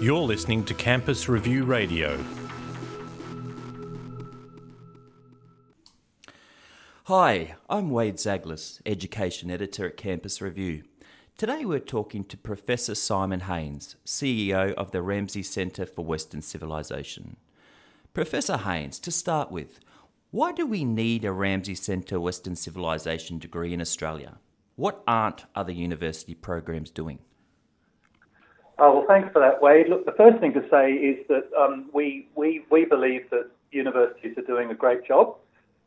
You're listening to Campus Review Radio. Hi, I'm Wade Zaglis, Education Editor at Campus Review. Today we're talking to Professor Simon Haines, CEO of the Ramsay Centre for Western Civilization. Professor Haines, to start with, why do we need a Ramsay Centre Western Civilization degree in Australia? What aren't other university programs doing? Oh, well, thanks for that, Wade. Look, the first thing to say is that um, we, we, we believe that universities are doing a great job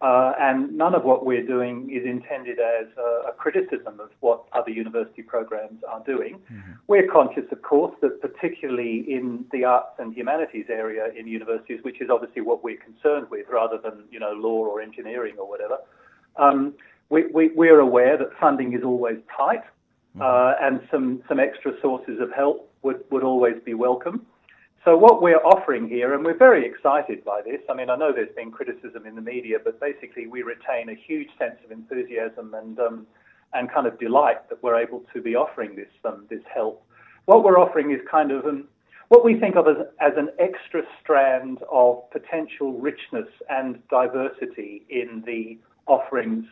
uh, and none of what we're doing is intended as a, a, criticism of what other university programs are doing. Mm-hmm. We're conscious, of course, that particularly in the arts and humanities area in universities, which is obviously what we're concerned with rather than, you know, law or engineering or whatever, um, we, we, we're aware that funding is always tight mm-hmm. uh, and some, some extra sources of help would, would always be welcome. So what we're offering here, and we're very excited by this. I mean, I know there's been criticism in the media, but basically we retain a huge sense of enthusiasm and um, and kind of delight that we're able to be offering this um, this help. What we're offering is kind of an, what we think of as, as an extra strand of potential richness and diversity in the offerings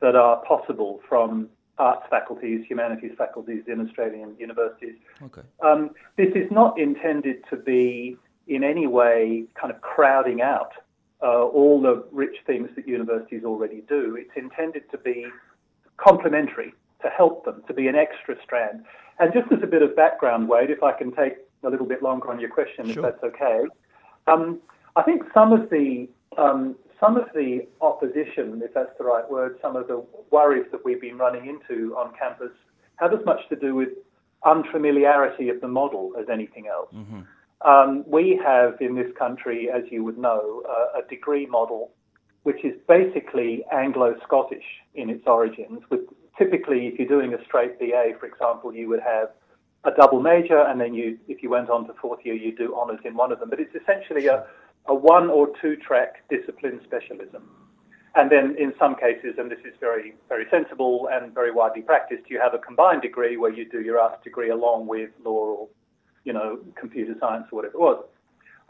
that are possible from arts faculties, humanities faculties in Australian universities. Okay. Um, this is not intended to be in any way kind of crowding out uh, all the rich things that universities already do. It's intended to be complementary, to help them, to be an extra strand. And just as a bit of background, Wade, if I can take a little bit longer on your question, sure. if that's okay. Um, I think some of the um, some of the opposition, if that's the right word, some of the worries that we've been running into on campus have as much to do with unfamiliarity of the model as anything else. Mm-hmm. Um, we have in this country, as you would know, uh, a degree model which is basically Anglo-Scottish in its origins. With typically, if you're doing a straight BA, for example, you would have a double major, and then you, if you went on to fourth year, you do honours in one of them. But it's essentially a a one or two track discipline specialism. And then in some cases, and this is very, very sensible and very widely practiced, you have a combined degree where you do your arts degree along with law or, you know, computer science or whatever it was.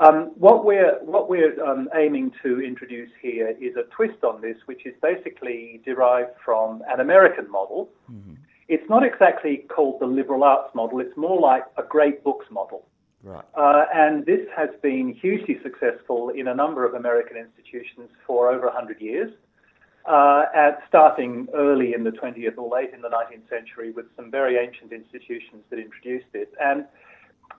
Um, what we're, what we're um, aiming to introduce here is a twist on this, which is basically derived from an American model. Mm-hmm. It's not exactly called the liberal arts model, it's more like a great books model. Right. Uh, and this has been hugely successful in a number of American institutions for over 100 years, uh, at starting early in the 20th or late in the 19th century with some very ancient institutions that introduced it. And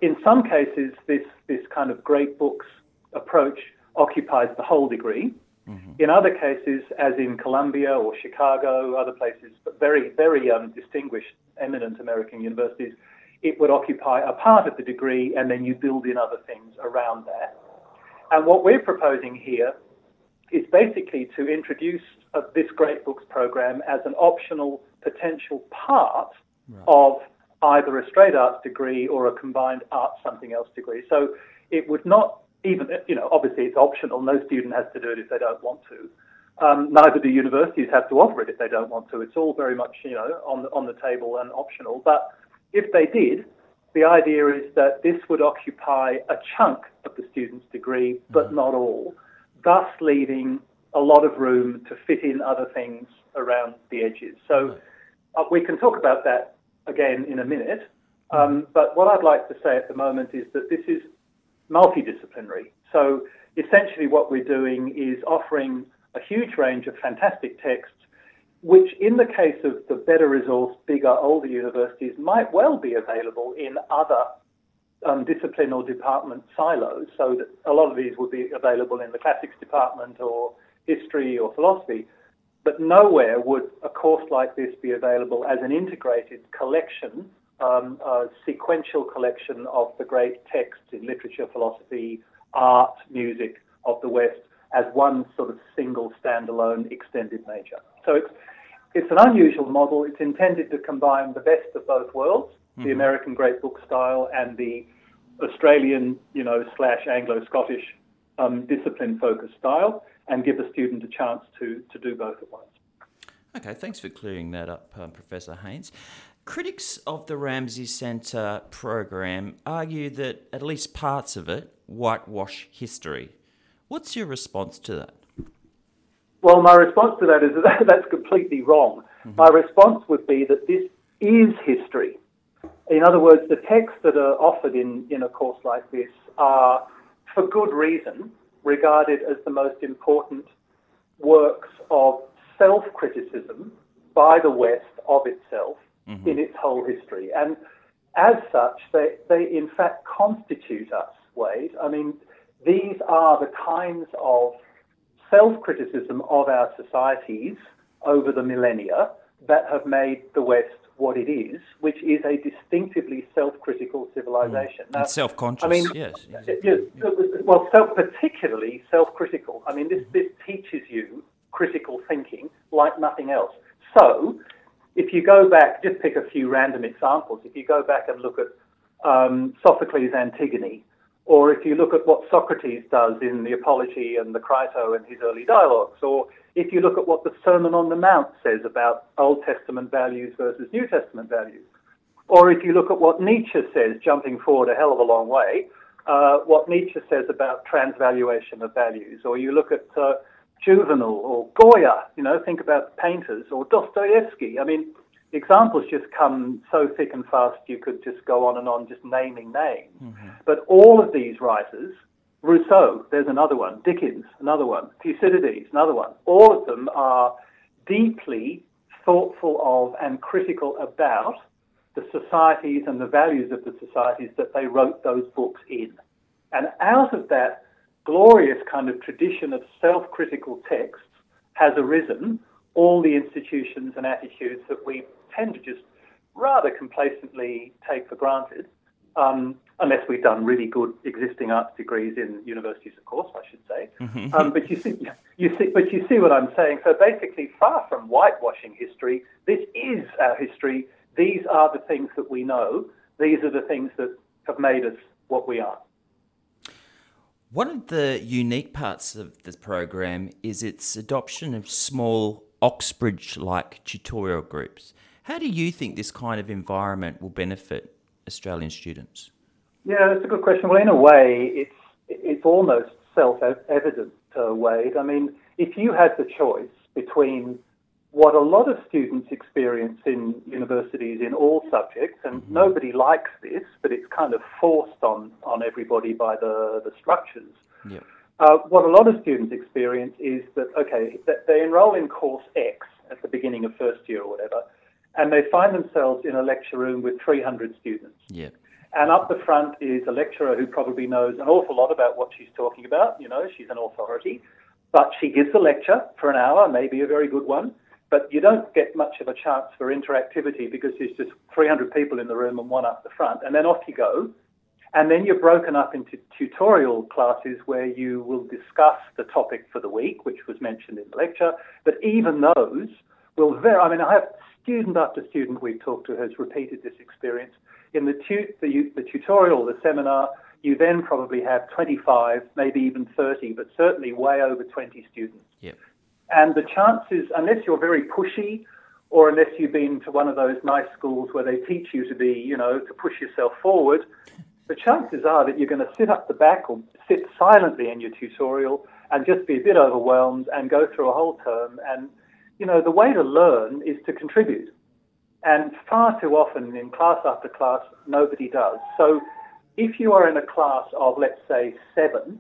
in some cases, this, this kind of great books approach occupies the whole degree. Mm-hmm. In other cases, as in Columbia or Chicago, other places, but very, very um, distinguished, eminent American universities, it would occupy a part of the degree and then you build in other things around that. And what we're proposing here is basically to introduce uh, this Great Books program as an optional potential part right. of either a straight arts degree or a combined arts something else degree. So it would not even, you know, obviously it's optional. No student has to do it if they don't want to. Um, neither do universities have to offer it if they don't want to. It's all very much, you know, on the, on the table and optional. But if they did, the idea is that this would occupy a chunk of the student's degree, but mm-hmm. not all, thus leaving a lot of room to fit in other things around the edges. So uh, we can talk about that again in a minute. Mm-hmm. Um, but what I'd like to say at the moment is that this is multidisciplinary. So essentially, what we're doing is offering a huge range of fantastic texts which in the case of the better resourced, bigger, older universities might well be available in other um, discipline or department silos. So that a lot of these would be available in the classics department or history or philosophy. But nowhere would a course like this be available as an integrated collection, um, a sequential collection of the great texts in literature, philosophy, art, music of the West as one sort of single standalone extended major. So it's it's an unusual model. It's intended to combine the best of both worlds, mm-hmm. the American Great Book style and the Australian, you know, slash Anglo-Scottish um, discipline-focused style, and give the student a chance to to do both at once. Okay, thanks for clearing that up, um, Professor Haines. Critics of the Ramsay Centre program argue that at least parts of it whitewash history. What's your response to that? Well, my response to that is that that's completely wrong. Mm-hmm. My response would be that this is history. In other words, the texts that are offered in, in a course like this are, for good reason, regarded as the most important works of self criticism by the West of itself mm-hmm. in its whole history. And as such, they, they in fact constitute us, Wade. I mean, these are the kinds of self criticism of our societies over the millennia that have made the West what it is, which is a distinctively self-critical civilization. Mm. Now, self-conscious. I mean, yes. yes. Uh, uh, uh, well, self, particularly self-critical. I mean, this mm-hmm. this teaches you critical thinking like nothing else. So, if you go back, just pick a few random examples. If you go back and look at um, Sophocles' Antigone, or if you look at what Socrates does in the Apology and the Crito and his early dialogues, or if you look at what the Sermon on the Mount says about Old Testament values versus New Testament values, or if you look at what Nietzsche says, jumping forward a hell of a long way, uh, what Nietzsche says about transvaluation of values, or you look at uh, Juvenal or Goya, you know, think about painters, or Dostoevsky. I mean, examples just come so thick and fast you could just go on and on just naming names. Mm-hmm. But all of these writers Rousseau, there's another one. Dickens, another one. Thucydides, another one. All of them are deeply thoughtful of and critical about the societies and the values of the societies that they wrote those books in. And out of that glorious kind of tradition of self critical texts has arisen all the institutions and attitudes that we tend to just rather complacently take for granted um, unless we've done really good existing arts degrees in universities, of course, I should say. Mm-hmm. Um, but you see, you see, but you see what I'm saying. So basically, far from whitewashing history, this is our history. These are the things that we know. These are the things that have made us what we are. One of the unique parts of the program is its adoption of small Oxbridge like tutorial groups. How do you think this kind of environment will benefit Australian students? Yeah, that's a good question. Well, in a way, it's it's almost self-evident, uh, Wade. I mean, if you had the choice between what a lot of students experience in universities in all subjects, and mm-hmm. nobody likes this, but it's kind of forced on, on everybody by the, the structures. Uh, what a lot of students experience is that, okay, that they enroll in course X at the beginning of first year or whatever, and they find themselves in a lecture room with 300 students. Yeah. And up the front is a lecturer who probably knows an awful lot about what she's talking about. You know, she's an authority, but she gives a lecture for an hour, maybe a very good one. But you don't get much of a chance for interactivity because there's just 300 people in the room and one up the front. And then off you go. And then you're broken up into tutorial classes where you will discuss the topic for the week, which was mentioned in the lecture. But even those will vary. I mean, I have student after student we've talked to has repeated this experience. In the, tu- the, the tutorial, the seminar, you then probably have 25, maybe even 30, but certainly way over 20 students. Yep. And the chances, unless you're very pushy or unless you've been to one of those nice schools where they teach you to be, you know, to push yourself forward, the chances are that you're going to sit up the back or sit silently in your tutorial and just be a bit overwhelmed and go through a whole term and you know, the way to learn is to contribute. And far too often in class after class, nobody does. So if you are in a class of, let's say, seven,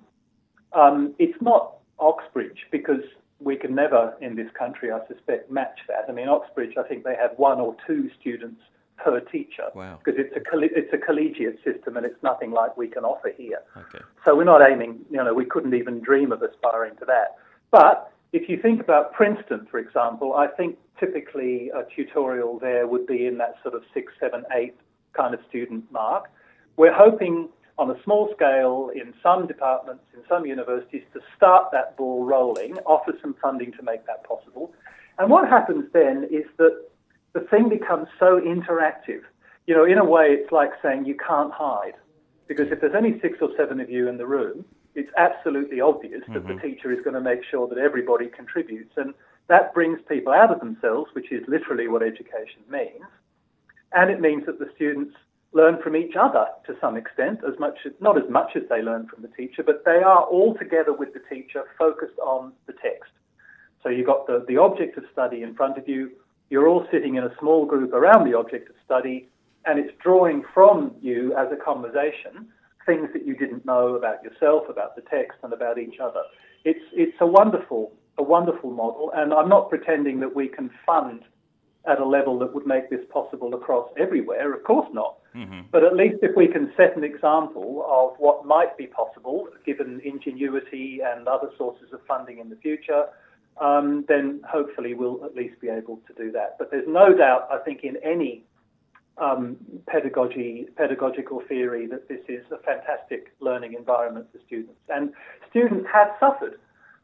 um, it's not Oxbridge because we can never in this country, I suspect, match that. I mean, Oxbridge, I think they have one or two students per teacher wow. because it's a it's a collegiate system and it's nothing like we can offer here. Okay. So we're not aiming, you know, we couldn't even dream of aspiring to that. But if you think about Princeton, for example, I think typically a tutorial there would be in that sort of six, seven, eight kind of student mark. We're hoping on a small scale in some departments, in some universities, to start that ball rolling, offer some funding to make that possible. And what happens then is that the thing becomes so interactive. You know, in a way, it's like saying you can't hide. Because if there's only six or seven of you in the room, it's absolutely obvious that mm-hmm. the teacher is going to make sure that everybody contributes. And that brings people out of themselves, which is literally what education means. and it means that the students learn from each other to some extent, as much as, not as much as they learn from the teacher, but they are all together with the teacher focused on the text. So you've got the, the object of study in front of you, you're all sitting in a small group around the object of study, and it's drawing from you as a conversation things that you didn't know about yourself, about the text, and about each other. It's, it's a wonderful, a wonderful model, and I'm not pretending that we can fund at a level that would make this possible across everywhere. Of course not. Mm-hmm. But at least if we can set an example of what might be possible, given ingenuity and other sources of funding in the future, um, then hopefully we'll at least be able to do that. But there's no doubt, I think, in any um, pedagogy, pedagogical theory that this is a fantastic learning environment for students. And students have suffered.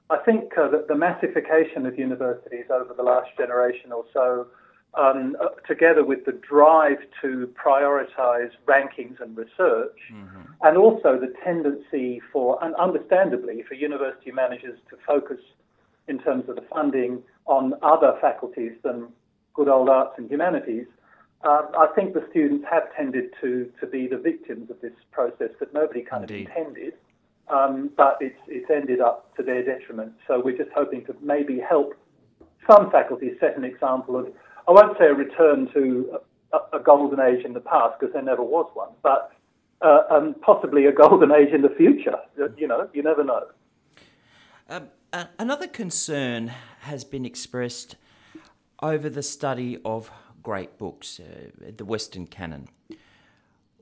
I think uh, that the massification of universities over the last generation or so um, uh, together with the drive to prioritize rankings and research, mm-hmm. and also the tendency for, and understandably, for university managers to focus in terms of the funding on other faculties than good old arts and humanities, uh, I think the students have tended to, to be the victims of this process that nobody kind Indeed. of intended, um, but it's, it's ended up to their detriment. So we're just hoping to maybe help some faculties set an example of I won't say a return to a, a golden age in the past because there never was one, but uh, um, possibly a golden age in the future. You know, you never know. Um, another concern has been expressed over the study of great books, uh, the Western canon.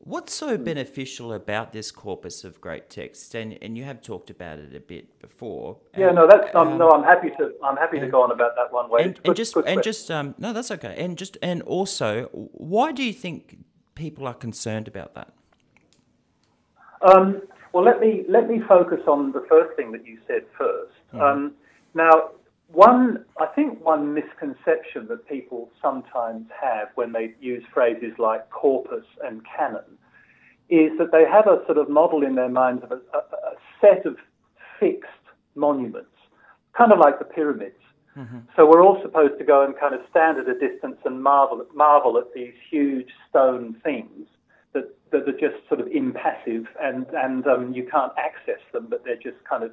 What's so beneficial about this corpus of great texts? And and you have talked about it a bit before. Yeah, no, that's um, no. I'm happy to I'm happy to go on about that one way. And, and just and just um no, that's okay. And just and also, why do you think people are concerned about that? Um, well, let me let me focus on the first thing that you said 1st mm-hmm. um, now, one I think one misconception that people sometimes have when they use phrases like corpus and canon is that they have a sort of model in their minds of a, a, a set of fixed monuments, kind of like the pyramids. Mm-hmm. So we're all supposed to go and kind of stand at a distance and marvel at, marvel at these huge stone things that, that are just sort of impassive and, and um, you can't access them, but they're just kind of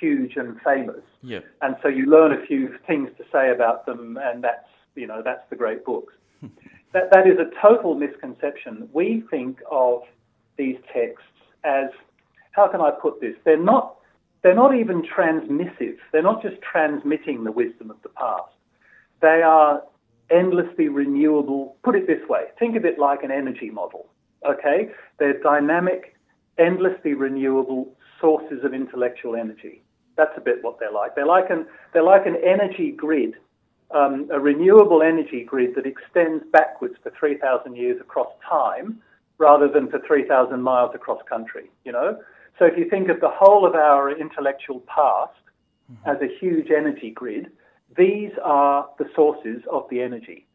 huge and famous. Yeah. And so you learn a few things to say about them, and that's you know that's the great books. that that is a total misconception. We think of these texts as how can I put this? They're not they're not even transmissive. They're not just transmitting the wisdom of the past. They are endlessly renewable. Put it this way: think of it like an energy model. Okay, they're dynamic, endlessly renewable sources of intellectual energy. That's a bit what they're like. They're like an, they're like an energy grid, um, a renewable energy grid that extends backwards for 3,000 years across time rather than for 3,000 miles across country, you know? So if you think of the whole of our intellectual past mm-hmm. as a huge energy grid, these are the sources of the energy.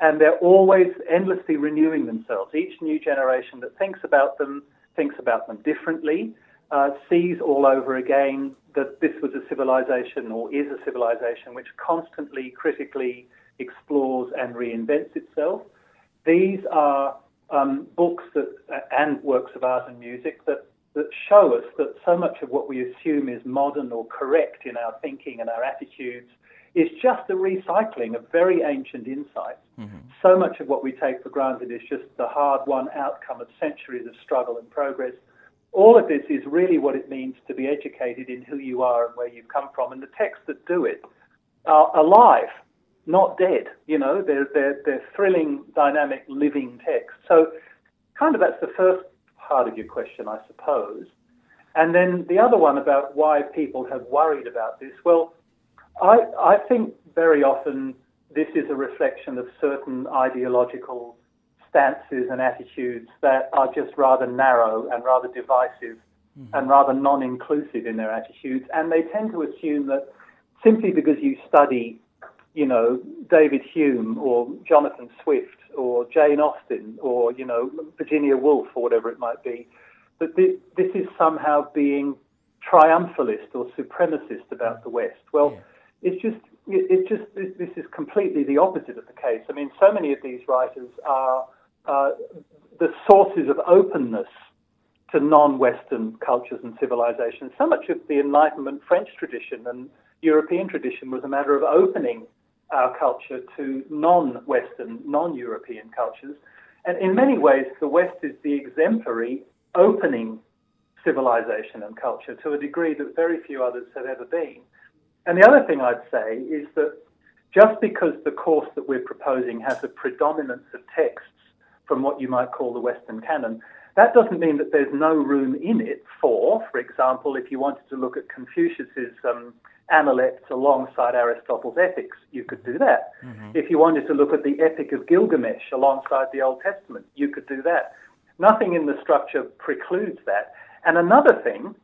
And they're always endlessly renewing themselves. Each new generation that thinks about them thinks about them differently, uh, sees all over again that this was a civilization or is a civilization which constantly, critically explores and reinvents itself. These are um, books that, uh, and works of art and music that, that show us that so much of what we assume is modern or correct in our thinking and our attitudes is just a recycling of very ancient insights. Mm-hmm. So much of what we take for granted is just the hard won outcome of centuries of struggle and progress all of this is really what it means to be educated in who you are and where you've come from. And the texts that do it are alive, not dead. You know, they're, they're, they're thrilling, dynamic, living texts. So, kind of that's the first part of your question, I suppose. And then the other one about why people have worried about this. Well, I, I think very often this is a reflection of certain ideological stances and attitudes that are just rather narrow and rather divisive mm-hmm. and rather non inclusive in their attitudes. And they tend to assume that simply because you study, you know, David Hume or Jonathan Swift or Jane Austen or, you know, Virginia Woolf or whatever it might be, that this, this is somehow being triumphalist or supremacist about the West. Well, yeah. it's just it's just this is completely the opposite of the case. I mean, so many of these writers are uh, the sources of openness to non-Western cultures and civilizations. So much of the Enlightenment French tradition and European tradition was a matter of opening our culture to non-Western, non-European cultures. And in many ways, the West is the exemplary opening civilization and culture to a degree that very few others have ever been. And the other thing I'd say is that just because the course that we're proposing has a predominance of texts from what you might call the Western canon, that doesn't mean that there's no room in it for, for example, if you wanted to look at Confucius's um, Analects alongside Aristotle's Ethics, you could do that. Mm-hmm. If you wanted to look at the Epic of Gilgamesh alongside the Old Testament, you could do that. Nothing in the structure precludes that. And another thing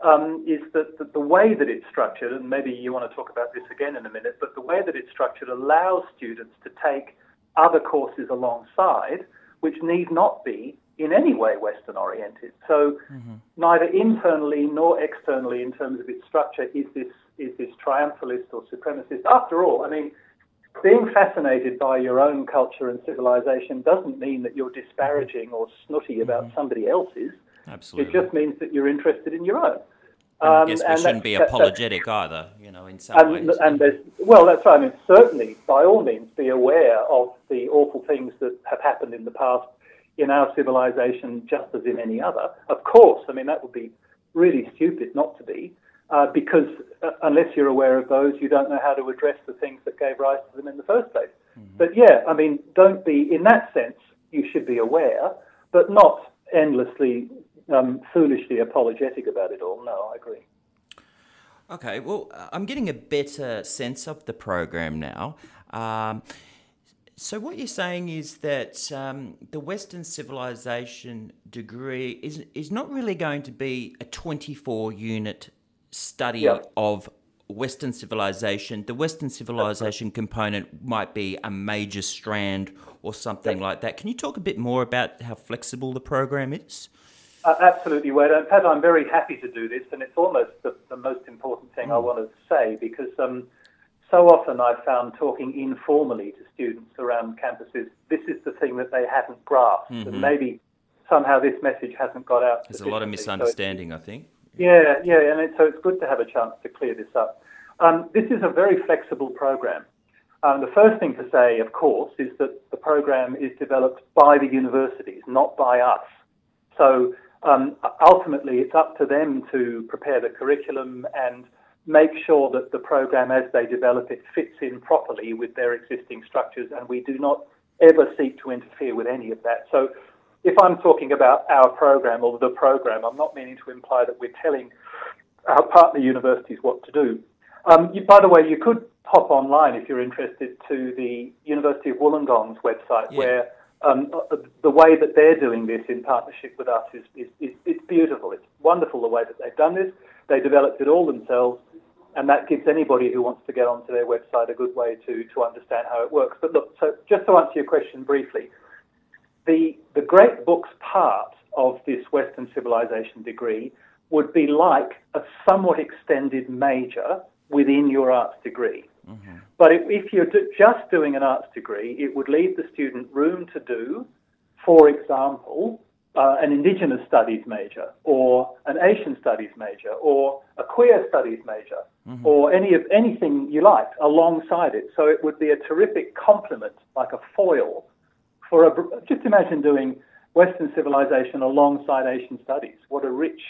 um, is that the, the, way that it's structured, and maybe you want to talk about this again in a minute, but the way that it's structured allows students to take other courses alongside, which need not be in any way Western oriented. So mm-hmm. neither internally nor externally, in terms of its structure, is this is this triumphalist or supremacist. After all, I mean, being fascinated by your own culture and civilization doesn't mean that you're disparaging or snooty about mm-hmm. somebody else's. Absolutely. It just means that you're interested in your own. And I guess we um, shouldn't be apologetic either, you know, in some and, ways. And there's, well, that's right. I mean, certainly, by all means, be aware of the awful things that have happened in the past in our civilization, just as in any other. Of course, I mean, that would be really stupid not to be, uh, because uh, unless you're aware of those, you don't know how to address the things that gave rise to them in the first place. Mm-hmm. But yeah, I mean, don't be, in that sense, you should be aware, but not endlessly um, foolishly apologetic about it all. No, I agree. Okay, well, I'm getting a better sense of the program now. Um, so, what you're saying is that um, the Western civilization degree is, is not really going to be a 24 unit study yep. of Western civilization. The Western civilization component might be a major strand or something yep. like that. Can you talk a bit more about how flexible the program is? Uh, absolutely, Wade. In fact, I'm very happy to do this, and it's almost the, the most important thing mm. I want to say because um, so often I've found talking informally to students around campuses, this is the thing that they haven't grasped, mm-hmm. and maybe somehow this message hasn't got out. There's a lot of misunderstanding, so I think. Yeah, yeah, and it, so it's good to have a chance to clear this up. Um, this is a very flexible program. Um, the first thing to say, of course, is that the program is developed by the universities, not by us. So um, ultimately, it's up to them to prepare the curriculum and make sure that the program, as they develop it, fits in properly with their existing structures, and we do not ever seek to interfere with any of that. So, if I'm talking about our program or the program, I'm not meaning to imply that we're telling our partner universities what to do. Um, you, by the way, you could hop online if you're interested to the University of Wollongong's website, yeah. where um, uh, the way that they're doing this in partnership with us is, is, is, it's beautiful. It's wonderful the way that they've done this. They developed it all themselves, and that gives anybody who wants to get onto their website a good way to, to understand how it works. But look, so just to answer your question briefly, the, the great books part of this Western civilization degree would be like a somewhat extended major within your arts degree. Mm-hmm. But if, if you're just doing an arts degree, it would leave the student room to do, for example, uh, an Indigenous studies major, or an Asian studies major, or a queer studies major, mm-hmm. or any of anything you like alongside it. So it would be a terrific complement, like a foil, for a. Just imagine doing Western civilization alongside Asian studies. What a rich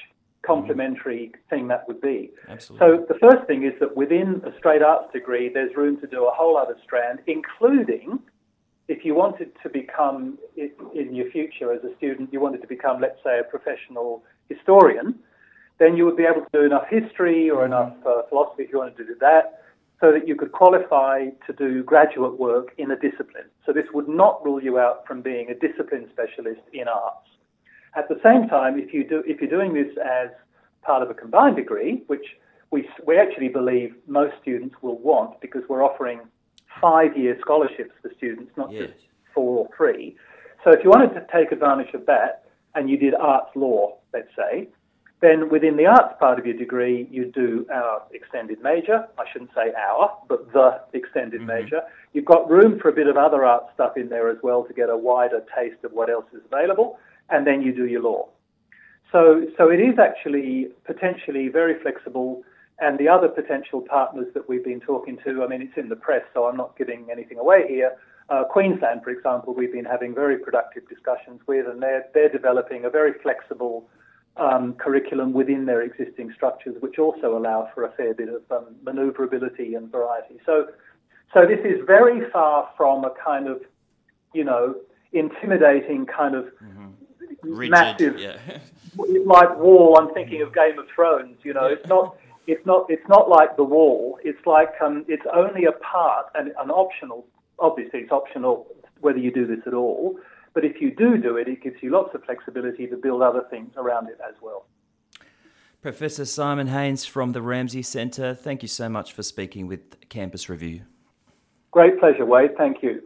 complementary thing that would be. Absolutely. So the first thing is that within a straight arts degree, there's room to do a whole other strand, including if you wanted to become in your future as a student, you wanted to become, let's say, a professional historian, then you would be able to do enough history or enough uh, philosophy if you wanted to do that, so that you could qualify to do graduate work in a discipline. So this would not rule you out from being a discipline specialist in arts. At the same time, if you do, if you're doing this as part of a combined degree, which we, we actually believe most students will want because we're offering five-year scholarships for students, not yes. just four or three. So if you wanted to take advantage of that and you did arts law, let's say, Then within the arts part of your degree, you do our extended major. I shouldn't say our, but the extended mm-hmm. major. You've got room for a bit of other art stuff in there as well to get a wider taste of what else is available. And then you do your law. So, so it is actually potentially very flexible. And the other potential partners that we've been talking to, I mean, it's in the press, so I'm not giving anything away here. Uh, Queensland, for example, we've been having very productive discussions with, and they're, they're developing a very flexible um, curriculum within their existing structures, which also allow for a fair bit of um, manoeuvrability and variety. So, so this is very far from a kind of, you know, intimidating kind of mm-hmm. Rigid, massive, yeah. like wall. I'm thinking of Game of Thrones. You know, it's not. It's not. It's not like the wall. It's like um, it's only a part and an optional. Obviously, it's optional whether you do this at all. But if you do do it, it gives you lots of flexibility to build other things around it as well. Professor Simon Haines from the Ramsay Centre, thank you so much for speaking with Campus Review. Great pleasure, Wade. Thank you.